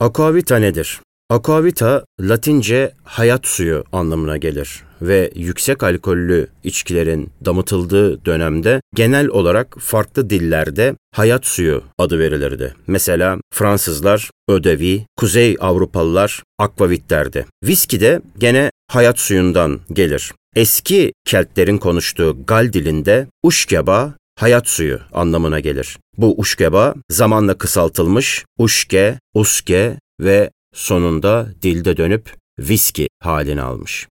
Aquavita nedir? Aquavita Latince hayat suyu anlamına gelir ve yüksek alkollü içkilerin damıtıldığı dönemde genel olarak farklı dillerde hayat suyu adı verilirdi. Mesela Fransızlar ödevi, Kuzey Avrupalılar akvavit derdi. Viski de gene hayat suyundan gelir. Eski Keltlerin konuştuğu Gal dilinde uşkeba hayat suyu anlamına gelir. Bu uşkeba zamanla kısaltılmış uşke, uske ve sonunda dilde dönüp viski halini almış.